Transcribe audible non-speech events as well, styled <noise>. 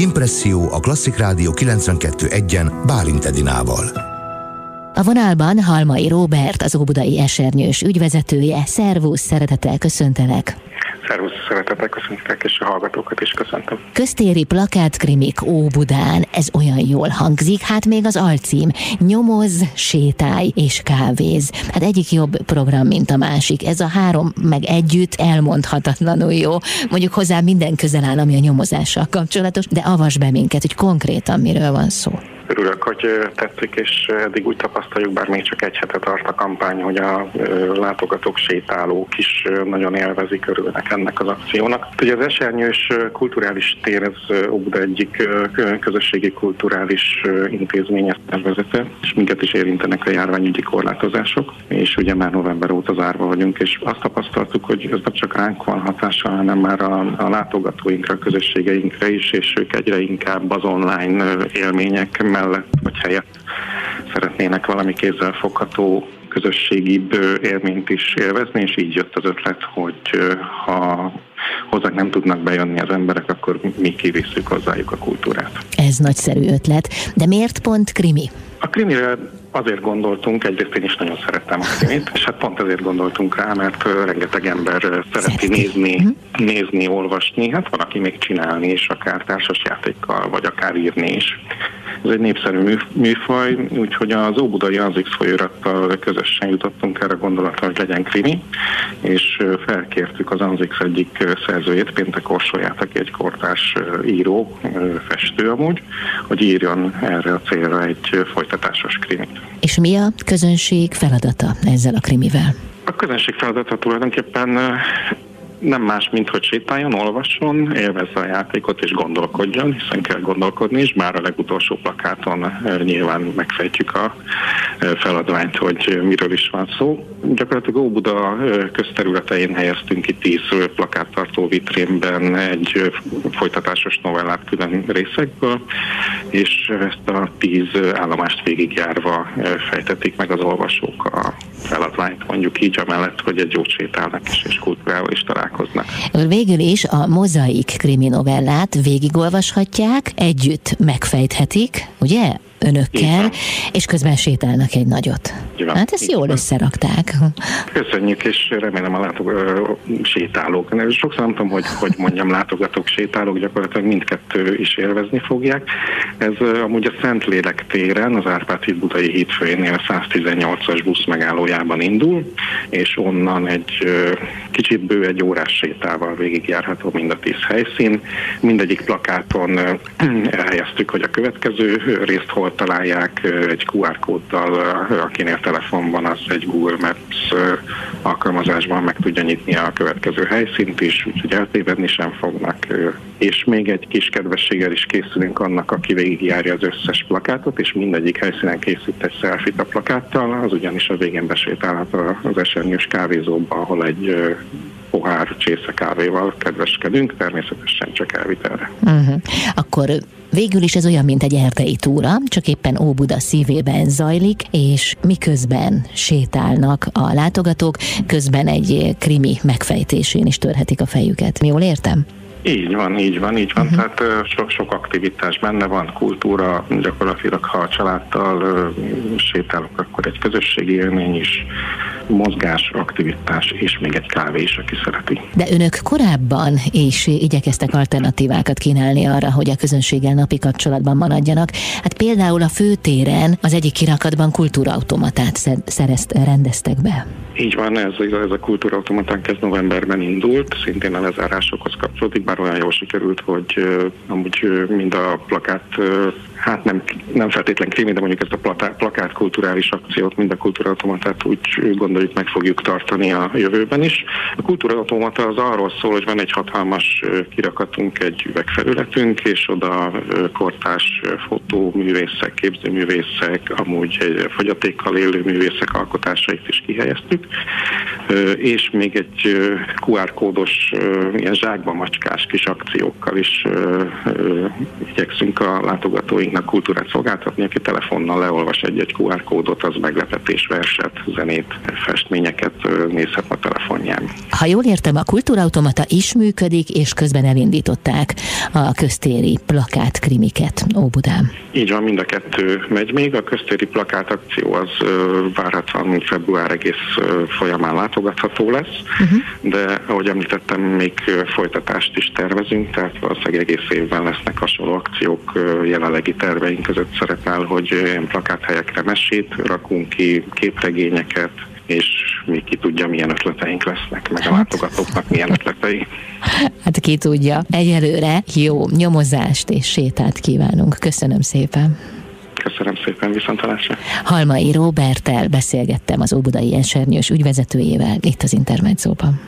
Impresszió a Klasszik Rádió 92.1-en Bálint Edinával. A vonalban Halmai Róbert, az Óbudai Esernyős ügyvezetője. Szervusz, szeretettel köszöntelek! Szervusz, szeretettel köszöntelek, és a hallgatókat is köszöntöm. Köztéri plakátkrimik Óbudán, ez olyan jól hangzik, hát még az alcím. Nyomoz, sétálj és kávéz. Hát egyik jobb program, mint a másik. Ez a három meg együtt elmondhatatlanul jó. Mondjuk hozzá minden közel áll, ami a nyomozással kapcsolatos, de avas be minket, hogy konkrétan miről van szó. Örülök, hogy tetszik, és eddig úgy tapasztaljuk, bár még csak egy hete tart a kampány, hogy a látogatók, sétálók is nagyon élvezik, örülnek ennek az akciónak. Ugye az Esernyős kulturális tér, ez Óbuda egyik közösségi kulturális intézménye szervezete, és minket is érintenek a járványügyi korlátozások, és ugye már november óta zárva vagyunk, és azt tapasztaltuk, hogy ez nem csak ránk van hatással, hanem már a, a látogatóinkra, a közösségeinkre is, és ők egyre inkább az online élmények mellett vagy helyett szeretnének valami kézzelfogható közösségibb élményt is élvezni, és így jött az ötlet, hogy ha hozzánk nem tudnak bejönni az emberek, akkor mi kivisszük hozzájuk a kultúrát. Ez nagyszerű ötlet, de miért pont krimi? A krimire azért gondoltunk, egyrészt én is nagyon szerettem a krimit, és hát pont azért gondoltunk rá, mert rengeteg ember szereti, szereti. nézni, uh-huh. nézni, olvasni, hát van, aki még csinálni is, akár társasjátékkal, vagy akár írni is. Ez egy népszerű műfaj, úgyhogy az Óbudai Anzix folyórattal közösen jutottunk erre gondolatra, hogy legyen krimi, és felkértük az Anzix egyik szerzőjét, Péntek Orsolyát, aki egy kortárs író, festő amúgy, hogy írjon erre a célra egy folytatásos krimit. És mi a közönség feladata ezzel a krimivel? A közönség feladata tulajdonképpen nem más, mint hogy sétáljon, olvasson, élvezze a játékot és gondolkodjon, hiszen kell gondolkodni is, bár a legutolsó plakáton eh, nyilván megfejtjük a eh, feladványt, hogy miről is van szó. Gyakorlatilag Óbuda eh, közterületein helyeztünk ki tíz plakáttartó vitrínben egy folytatásos novellát külön részekből, és ezt a tíz állomást végigjárva fejtetik meg az olvasók a feladványt, mondjuk így, amellett, hogy egy jót sétálnak is, és kultúrával is találkoznak. Végül is a mozaik kriminovellát végigolvashatják, együtt megfejthetik, ugye? Önökkel, és közben sétálnak egy nagyot. Igen, hát ezt jól van. összerakták. Köszönjük, és remélem a látog, sétálók. Sokszor nem tudom, hogy, hogy mondjam, látogatók, sétálók, gyakorlatilag mindkettő is élvezni fogják. Ez amúgy a Szentlélek téren, az Árpád híd Budai hídfőjénél 118-as busz megállójában indul, és onnan egy kicsit bő egy órás sétával végigjárható mind a tíz helyszín. Mindegyik plakáton <clears throat> elhelyeztük, hogy a következő részt hol ahol találják egy QR kóddal, akinél telefon van, az egy Google Maps alkalmazásban meg tudja nyitni a következő helyszínt is, úgyhogy eltévedni sem fognak. És még egy kis kedvességgel is készülünk annak, aki végigjárja az összes plakátot, és mindegyik helyszínen készít egy selfit a plakáttal, az ugyanis a végén besétálhat az esernyős kávézóba, ahol egy pohár csésze kávéval kedveskedünk, természetesen csak elvitelre. Uh-huh. Akkor Végül is ez olyan, mint egy erdei túra, csak éppen Óbuda szívében zajlik, és miközben sétálnak a látogatók, közben egy krimi megfejtésén is törhetik a fejüket. Jól értem? Így van, így van, így van. Uh-huh. Tehát sok, sok aktivitás benne van, kultúra, gyakorlatilag ha a családtal sétálok, akkor egy közösségi élmény is, mozgás, aktivitás, és még egy kávé is, aki szereti. De önök korábban is igyekeztek alternatívákat kínálni arra, hogy a közönséggel napi kapcsolatban maradjanak. Hát például a főtéren az egyik kirakatban kultúrautomatát szerezt, rendeztek be. Így van, ez, ez a kultúrautomatánk ez novemberben indult, szintén a lezárásokhoz kapcsolódik, bár olyan jól sikerült, hogy amúgy mind a plakát hát nem, nem feltétlen krimi, de mondjuk ezt a plakát, kulturális akciót, mind a kultúrautomatát úgy gondoljuk meg fogjuk tartani a jövőben is. A kultúrautomata az arról szól, hogy van egy hatalmas kirakatunk, egy üvegfelületünk, és oda kortás fotóművészek, képzőművészek, amúgy egy fogyatékkal élő művészek alkotásait is kihelyeztük. És még egy QR kódos, ilyen zsákba macskás kis akciókkal is igyekszünk a látogatóinknak kultúrát szolgáltatni, aki telefonnal leolvas egy-egy QR kódot, az meglepetés verset, zenét, festményeket nézhet a telefonján. Ha jól értem, a kultúrautomata is működik, és közben elindították a köztéri plakát krimiket Óbudán. Így van, mind a kettő megy még. A köztéri plakát akció az várhatóan február egész folyamán látogatható lesz, uh-huh. de ahogy említettem, még folytatást is tervezünk, tehát valószínűleg egész évben lesznek hasonló akciók. Jelenlegi terveink között szerepel, hogy ilyen plakáthelyekre mesét rakunk ki, képregényeket, és még ki tudja, milyen ötleteink lesznek, meg a hát. látogatóknak milyen ötletei. Hát ki tudja. Egyelőre jó nyomozást és sétát kívánunk. Köszönöm szépen. Köszönöm szépen, viszontalásra. Halmai Robertel beszélgettem az Óbudai Esernyős ügyvezetőjével itt az Intermedzóban.